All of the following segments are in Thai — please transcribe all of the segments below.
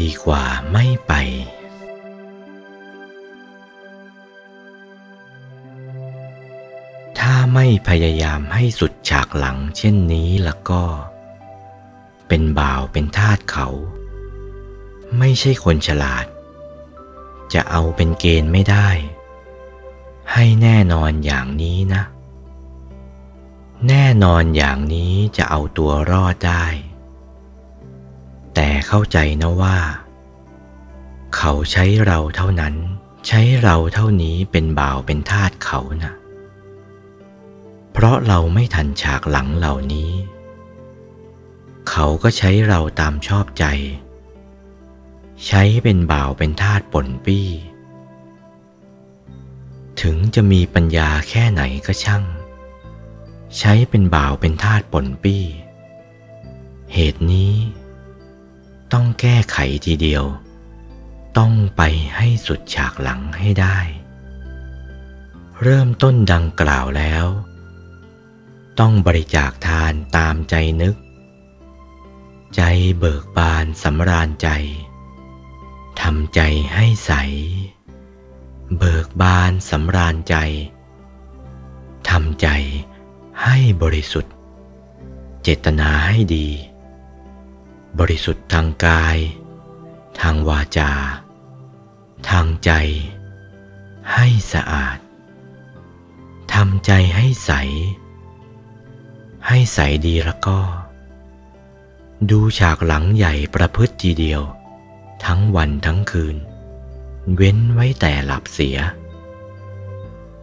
ดีกว่าไม่ไป ถ้าไม่พยายามให้สุดฉากหลังเช่นนี้แล้วก็ เป็นบ่าวเป็นทาสเขา ไม่ใช่คนฉลาด จะเอาเป็นเกณฑ์ไม่ได้ ให้แน่นอนอย่างนี้นะ แน่นอนอย่างนี้จะเอาตัวรอดได้ เข้าใจนะว่า เขาใช้เราเท่านั้น ใช้เราเท่านี้เป็นบ่าวเป็นทาสเขานะเพราะเราไม่ทันฉากหลังเหล่านี้ เขาก็ใช้เราตามชอบใจ ใช้เป็นบ่าวเป็นทาสปนปี้ ถึงจะมีปัญญาแค่ไหนก็ช่าง ใช้เป็นบ่าวเป็นทาสปนปี้ แก้ไขทีเดียว ต้องไปให้สุดฉากหลังให้ได้ เริ่มต้นดังกล่าวแล้ว ต้องบริจาคทานตามใจนึก ใจเบิกบานสำราญใจทำใจให้ใส เบิกบานสำราญใจทำใจให้บริสุทธิ์ เจตนาให้ดี บริสุทธิ์ทางกาย ทางวาจา ทางใจ ให้สะอาดทำใจให้ใส ให้ใสดีแล้วก็ ดูฉากหลังใหญ่ประพฤติทีเดียว ทั้งวันทั้งคืน เว้นไว้แต่หลับเสีย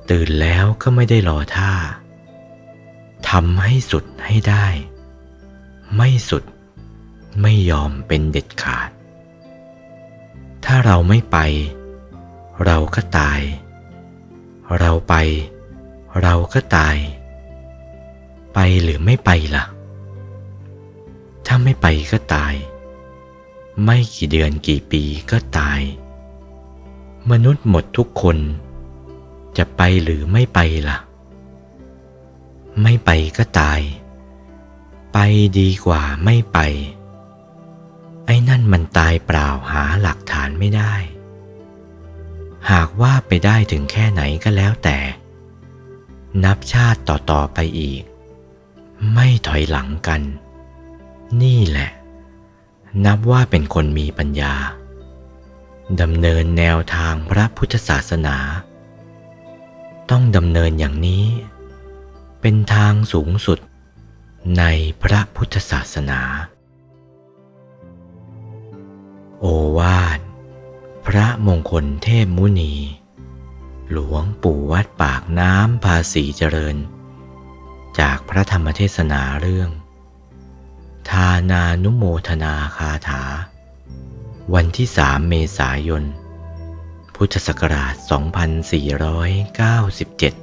ตื่นแล้วก็ไม่ได้รอท่าทำให้สุดให้ได้ ไม่สุด ไม่ยอมเป็นเด็ดขาด ถ้าเราไม่ไป เราก็ตาย เราไป เราก็ตาย ไปหรือไม่ไปล่ะ ถ้าไม่ไปก็ตาย ไม่กี่เดือนกี่ปีก็ตาย มนุษย์หมดทุกคน จะไปหรือไม่ไปล่ะ ไม่ไปก็ตาย ไปดีกว่าไม่ไป ไอ้นั่นมันตายเปล่าหาหลักฐานไม่ได้ หากว่าไปได้ถึงแค่ไหนก็แล้วแต่ นับชาติต่อๆไปอีก ไม่ถอยหลังกัน นี่แหละ นับว่าเป็นคนมีปัญญาดำเนินแนวทางพระพุทธศาสนา ต้องดำเนินอย่างนี้ เป็นทางสูงสุดในพระพุทธศาสนา โอวาท พระมงคลเทพมุนี หลวงปู่วัดปากน้ำภาษีเจริญ จากพระธรรมเทศนาเรื่อง ทานานุโมทนาคาถา วันที่สามเมษายน พุทธศักราช 2497